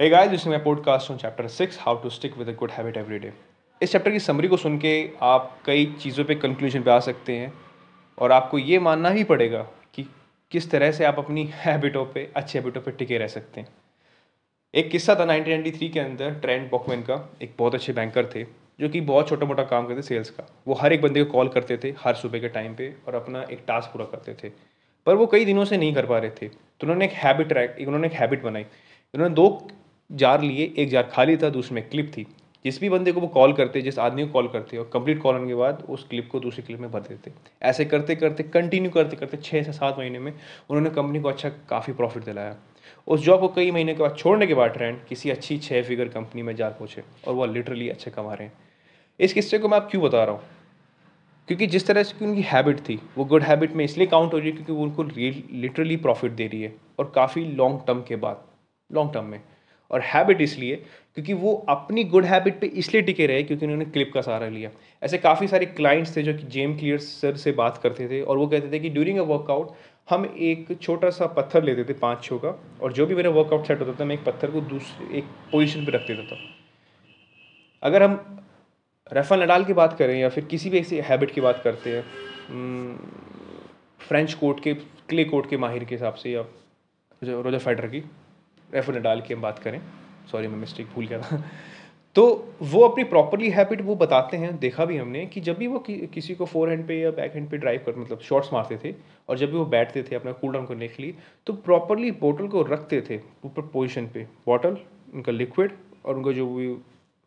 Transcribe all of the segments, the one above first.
Guys, this is my podcast on chapter 6 How to Stick with a Good Habit Every Day. इस chapter की summary को सुन के आप कई चीज़ों पे कंक्लूजन पे आ सकते हैं और आपको ये मानना ही पड़ेगा कि किस तरह से आप अपनी हैबिटों पे अच्छी हैबिटों पे टिके रह सकते हैं। एक किस्सा था 1993 के अंदर ट्रेंड बॉकमैन का एक बहुत अच्छे बैंकर थे जो कि बहुत छोटा मोटा काम करते सेल्स का। वो हर एक बंदे को कॉल करते थे हर सुबह के टाइम पे और अपना एक टास्क पूरा करते थे। पर वो कई दिनों से नहीं कर पा रहे थे। तो उन्होंने एक हैबिट ट्रैक उन्होंने एक हैबिट बनाई। उन्होंने दो जार लिए, एक जार खाली था, दूसरे में क्लिप थी। जिस भी बंदे को वो कॉल करते, जिस आदमी को कॉल करते, और कंप्लीट कॉल होने के बाद उस क्लिप को दूसरी क्लिप में भर देते। ऐसे करते करते कंटिन्यू करते करते छः से सात महीने में उन्होंने कंपनी को अच्छा काफ़ी प्रॉफिट दिलाया। उस जॉब को कई महीने के बाद छोड़ने के बाद ट्रेंड किसी अच्छी छः फिगर कंपनी में जा पहुँचे, और वह लिटरली अच्छे कमा रहे हैं। इस किस्से को मैं आप क्यों बता रहा हूँ? क्योंकि जिस तरह से उनकी हैबिट थी, वो गुड हैबिट में इसलिए काउंट हो रही है क्योंकि वो उनको लिटरली प्रॉफिट दे रही है, और काफ़ी लॉन्ग टर्म के बाद लॉन्ग टर्म में। और हैबिट इसलिए, क्योंकि वो अपनी गुड हैबिट पे इसलिए टिके रहे क्योंकि उन्होंने क्लिप का सहारा लिया। ऐसे काफ़ी सारे क्लाइंट्स थे जो कि जेम क्लियर सर से बात करते थे और वो कहते थे कि ड्यूरिंग अ वर्कआउट हम एक छोटा सा पत्थर लेते थे पाँच छो का और जो भी मेरा वर्कआउट सेट होता था, मैं एक पत्थर को दूसरे एक पोजिशन पर रख देता था अगर हम रेफल नडाल की बात करें या फिर किसी भी ऐसी हैबिट की बात करते हैं फ्रेंच कोर्ट के क्ले कोर्ट के माहिर के हिसाब से या रोजर फेडर की रेफर नडाल की हम बात करें। सॉरी मैं मिस्टेक भूल गया था। तो वो अपनी प्रॉपरली हैबिट वो बताते हैं देखा भी हमने कि जब भी वो कि, किसी को फोर हैंड पे या बैक हैंड पे ड्राइव कर मतलब शॉट्स मारते थे और जब भी वो बैठते थे अपना कूल डाउन करने के लिए तो प्रॉपरली बोतल को रखते थे ऊपर पोजिशन पे। बॉटल उनका लिक्विड और उनका जो भी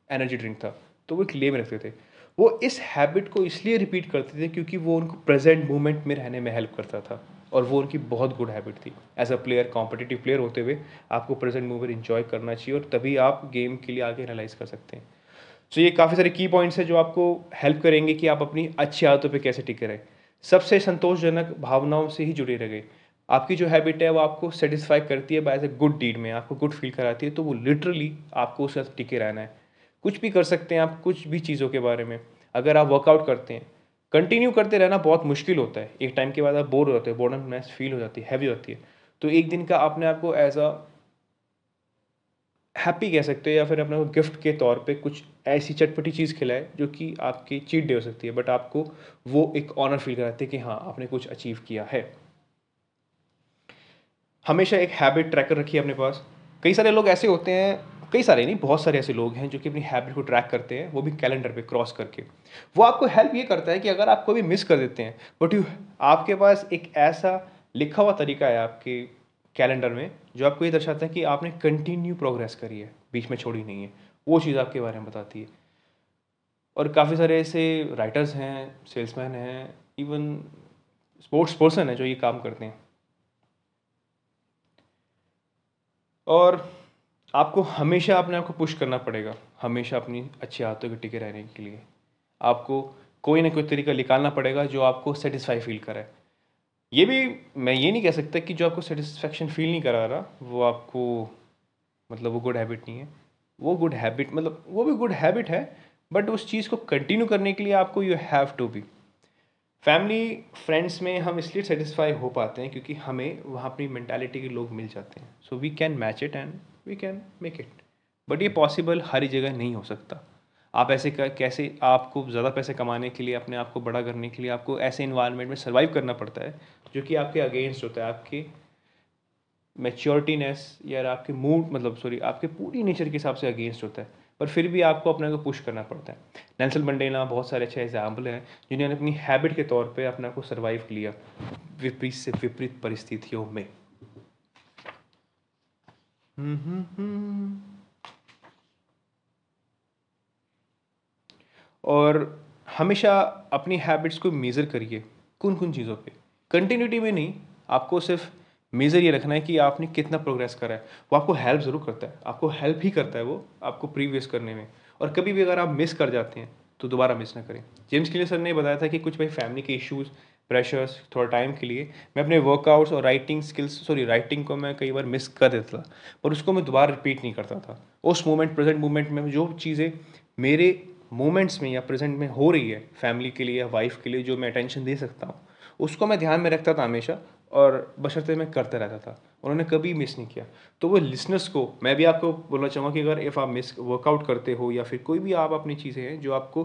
एनर्जी ड्रिंक था तो वो एक ले में रखते थे। वो इस हैबिट को इसलिए रिपीट करते थे क्योंकि वो उनको प्रेजेंट मोमेंट में रहने में हेल्प करता था। और वो उनकी बहुत गुड हैबिट थी। As a player competitive player होते हुए आपको प्रेजेंट मूवमेंट इन्जॉय करना चाहिए और तभी आप गेम के लिए आगे एनालाइज कर सकते हैं। सो so, ये काफ़ी सारे की पॉइंट्स हैं जो आपको हेल्प करेंगे कि आप अपनी अच्छी आदतों पर कैसे टिके रहें। सबसे संतोषजनक भावनाओं से ही जुड़े रह। आपकी जो हैबिट है वो आपको सेटिस्फाई करती है बाय ए गुड डीड में आपको गुड फील कराती है तो वो लिटरली आपको उसके साथ टिके रहना है। कुछ भी कर सकते हैं आप कुछ भी चीज़ों के बारे में। अगर आप वर्कआउट करते हैं कंटिन्यू करते रहना बहुत मुश्किल होता है। एक टाइम के बाद आप बोर हो जाते हैं बोर्डमनेस फील हो जाती है हैवी होती है। तो एक दिन का आपने आपको एज अ हैप्पी कह सकते हो या फिर अपने को गिफ्ट के तौर पे कुछ ऐसी चटपटी चीज़ खिलाए जो कि आपकी चीट डे हो सकती है बट आपको वो एक ऑनर फील कराते हैं कि हाँ आपने कुछ अचीव किया है। हमेशा एक हैबिट ट्रैकर रखिए अपने पास। कई सारे लोग ऐसे होते हैं कई सारे नहीं, बहुत सारे ऐसे लोग हैं जो कि अपनी हैबिट को ट्रैक करते हैं, वो भी कैलेंडर पे क्रॉस करके। वो आपको हेल्प ये करता है कि अगर आप कभी मिस कर देते हैं बट यू आपके पास एक ऐसा लिखा हुआ तरीका है आपके कैलेंडर में, जो आपको ये दर्शाता है कि आपने कंटिन्यू प्रोग्रेस करी है, बीच में छोड़ी नहीं है। वो चीज़ आपके बारे में बताती है। और काफ़ी सारे ऐसे राइटर्स हैं सेल्समैन हैं इवन स्पोर्ट्स पर्सन है जो ये काम करते हैं। और आपको हमेशा अपने आप को पुश करना पड़ेगा। हमेशा अपनी अच्छी आदतों के टिके रहने के लिए। आपको कोई ना कोई तरीका निकालना पड़ेगा जो आपको सेटिस्फाई फील करे ये भी मैं ये नहीं कह सकता कि जो आपको सेटिस्फेक्शन फील नहीं करा रहा, वो आपको मतलब वो गुड हैबिट नहीं है। वो गुड हैबिट मतलब वो भी गुड हैबिट है बट उस चीज़ को कंटिन्यू करने के लिए आपको you have to be family friends में हम इसलिए सेटिस्फाई हो पाते हैं क्योंकि हमें वहाँ अपनी मैंटेलिटी के लोग मिल जाते हैं। So we can match it and we can make it but ये पॉसिबल हर जगह नहीं हो सकता। आप ऐसे कैसे आपको ज़्यादा पैसे कमाने के लिए, अपने आप को बड़ा करने के लिए आपको ऐसे इन्वायरमेंट में सर्वाइव करना पड़ता है, जो कि आपके अगेंस्ट होता है, आपके मेच्योरिटीनेस या आपके मूड मतलब सॉरी आपके पूरी नेचर के हिसाब से अगेंस्ट होता है। पर फिर भी आपको अपने को पुश करना पड़ता है। नेल्सन मंडेला बहुत सारे अच्छे एग्ज़ाम्पल हैं, जिन्होंने अपनी हैबिट के तौर पे अपने को सर्वाइव किया विपरीत से विपरीत परिस्थितियों में। और हमेशा अपनी हैबिट्स को मेज़र करिए कौन कौन चीज़ों पे। कंटिन्यूटी में नहीं, आपको सिर्फ़ मेज़र ये रखना है कि आपने कितना प्रोग्रेस करा है। वो आपको हेल्प ज़रूर करता है, आपको हेल्प ही करता है वो आपको प्रीवियस करने में। और कभी भी अगर आप मिस कर जाते हैं तो दोबारा मिस ना करें। जेम्स क्लियर सर ने बताया था कि कुछ भाई फैमिली के इश्यूज़ प्रेशर्स थोड़ा टाइम के लिए, मैं अपने वर्कआउट्स और राइटिंग स्किल्स सॉरी राइटिंग को मैं कई बार मिस कर देता था, पर उसको मैं दोबारा रिपीट नहीं करता था। उस मोमेंट प्रेजेंट मोमेंट में जो चीज़ें मेरे मोमेंट्स में या प्रेजेंट में हो रही है फैमिली के लिए या वाइफ के लिए जो मैं अटेंशन दे सकता हूँ, उसको मैं ध्यान में रखता था हमेशा और बशर्ते मैं करता रहता था उन्होंने कभी मिस नहीं किया। तो वो लिसनर्स को, मैं भी आपको बोलना चाहूँगा कि अगर इफ़ आप मिस वर्कआउट करते हो या फिर कोई भी आप अपनी चीज़ें हैं जो आपको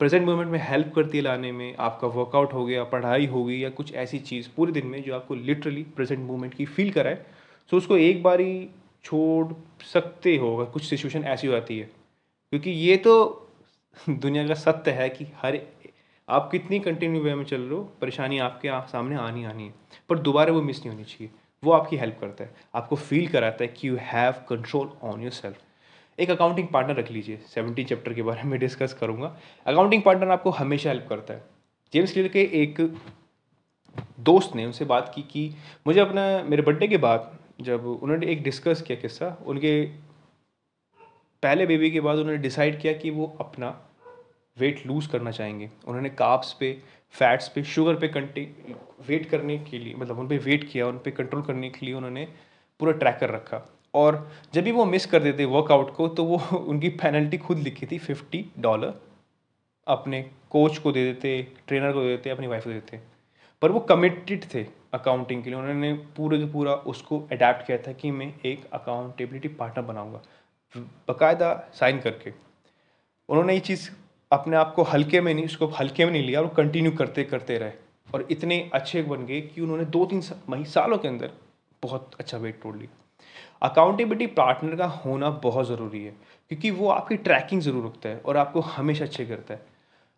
प्रेजेंट मोमेंट में हेल्प करती है लाने में, आपका वर्कआउट हो गया, पढ़ाई हो गई या कुछ ऐसी चीज़ पूरे दिन में जो आपको लिटरली प्रेजेंट मोमेंट की फील कराए तो उसको एक बार ही छोड़ सकते हो कुछ सिचुएशन ऐसी हो जाती है। क्योंकि ये तो दुनिया का सत्य है कि हर आप कितनी कंटिन्यू वे में चल रहे हो, परेशानी आपके आप सामने आनी आनी है, पर दोबारा वो मिस नहीं होनी चाहिए, वो आपकी हेल्प करता है, आपको फील कराता है कि you have control on yourself एक अकाउंटिंग पार्टनर रख लीजिए। सेवनटीन चैप्टर के बारे में डिस्कस करूँगा। अकाउंटिंग पार्टनर आपको हमेशा हेल्प करता है। जेम्स क्लियर के एक दोस्त ने उनसे बात की कि मुझे अपना, मेरे बर्थडे के बाद जब उन्होंने एक डिस्कस किया किस्सा, उनके पहले बेबी के बाद उन्होंने डिसाइड किया कि वो अपना वेट लूज़ करना चाहेंगे। उन्होंने काप्स पे फैट्स पे शुगर पे कंटे वेट करने के लिए मतलब उन पर वेट किया, उन पर कंट्रोल करने के लिए उन्होंने पूरा ट्रैकर रखा। और जब भी वो मिस कर देते वर्कआउट को तो वो उनकी पेनल्टी खुद लिखी थी फिफ्टी डॉलर अपने कोच को दे देते ट्रेनर को दे देते, अपनी वाइफ को दे देते। पर वो कमिटेड थे अकाउंटिंग के लिए। उन्होंने पूरे के पूरा उसको अडेप्ट किया था कि मैं एक अकाउंटेबिलिटी पार्टनर बनाऊँगा। बाकायदा साइन करके। उन्होंने ये चीज़ अपने आप को हल्के में नहीं, उसको हल्के में नहीं लिया और कंटिन्यू करते करते रहे। और इतने अच्छे बन गए कि उन्होंने दो तीन मही, सालों के अंदर बहुत अच्छा वेट तोड़ लिया। अकाउंटेबिलिटी पार्टनर का होना बहुत ज़रूरी है, क्योंकि वो आपकी ट्रैकिंग ज़रूर रखता है और आपको हमेशा अच्छे करता है।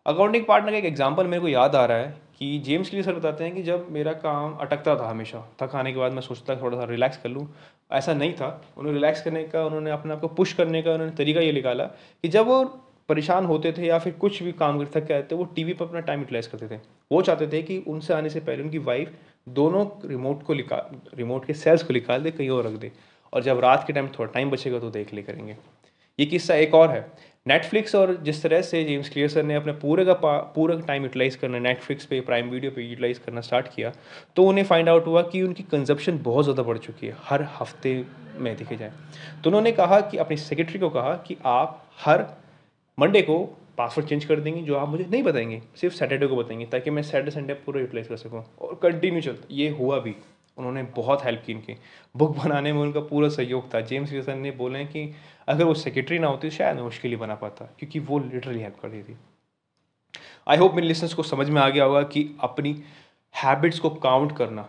अकाउंटिंग पार्टनर का एक एग्ज़ाम्पल मेरे को याद आ रहा है कि जेम्स लिए सर बताते हैं कि जब मेरा काम अटकता था हमेशा, थक आने के बाद मैं सोचता थोड़ा सा रिलैक्स कर लूँ, ऐसा नहीं था। उन्होंने रिलैक्स करने का, उन्होंने अपने आप को पुश करने का, उन्होंने तरीका ये निकाला कि जब वो परेशान होते थे या फिर कुछ भी काम करते थक आते वो टीवी पर अपना टाइम यूटिलाइज करते थे। वो चाहते थे कि उनसे आने से पहले उनकी वाइफ दोनों रिमोट को निकाल रिमोट के सेल्स को निकाल दे, कहीं और रख दे। और जब रात के टाइम थोड़ा टाइम बचेगा तो देख ले करेंगे। ये किस्सा एक और है। नेटफ्लिक्स और जिस तरह से जेम्स क्लियर सर ने अपने पूरे का पूरा टाइम यूटिलाइज करना नेटफ्लिक्स पे प्राइम वीडियो पे यूटिलाइज करना स्टार्ट किया तो उन्हें फाइंड आउट हुआ कि उनकी कंजप्शन बहुत ज़्यादा बढ़ चुकी है, हर हफ़्ते में देखे जाए। तो उन्होंने कहा कि, अपनी सेक्रेटरी को कहा कि आप हर मंडे को पासवर्ड चेंज कर देंगे, जो आप मुझे नहीं बताएँगे, सिर्फ़ सैटरडे को बताएँगे, ताकि मैं सैटरडे संडे पूरा यूटिलाइज कर सकूँ और कंटिन्यू चलता, ये हुआ भी। उन्होंने बहुत हेल्प की इनकी। बुक बनाने में उनका पूरा सहयोग था। जेम्स विल्सन ने बोले कि अगर वो सेक्रेटरी ना होती, शायद मुश्किल ही बना पाता, क्योंकि वो लिटरली हेल्प कर रही थी। आई होप मेरे लिसनर्स को समझ में आ गया होगा कि अपनी हैबिट्स को काउंट करना,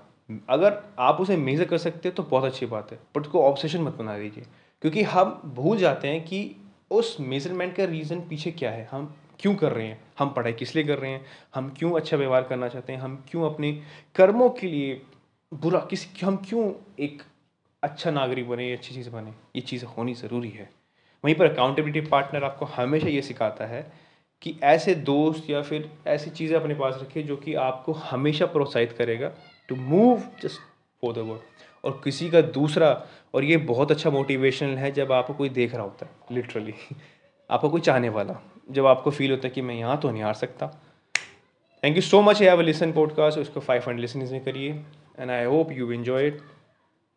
अगर आप उसे मेज़र कर सकते हैं तो बहुत अच्छी बात है बट उसको ऑब्सेशन मत बना दीजिए, क्योंकि हम भूल जाते हैं कि उस मेज़रमेंट का रीज़न पीछे क्या है। हम क्यों कर रहे हैं? हम पढ़ाई किस लिए कर रहे हैं? हम क्यों अच्छा व्यवहार करना चाहते हैं? हम क्यों अपने कर्मों के लिए बुरा, किसी हम क्यों एक अच्छा नागरिक बने अच्छी चीज़ बने? ये चीज़ होनी ज़रूरी है। वहीं पर अकाउंटेबिलिटी पार्टनर आपको हमेशा ये सिखाता है कि ऐसे दोस्त या फिर ऐसी चीज़ें अपने पास रखें जो कि आपको हमेशा प्रोत्साहित करेगा to move just for the world और किसी का दूसरा, और ये बहुत अच्छा मोटिवेशनल है जब आपको कोई देख रहा होता है लिटरली आपको कोई चाहने वाला, जब आपको फील होता है कि मैं यहाँ तो नहीं आ सकता। Thank you so much have listen podcast उसको फाइव हंड्रेड लिसन करिए। and I hope you enjoy it.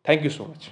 Thank you so much.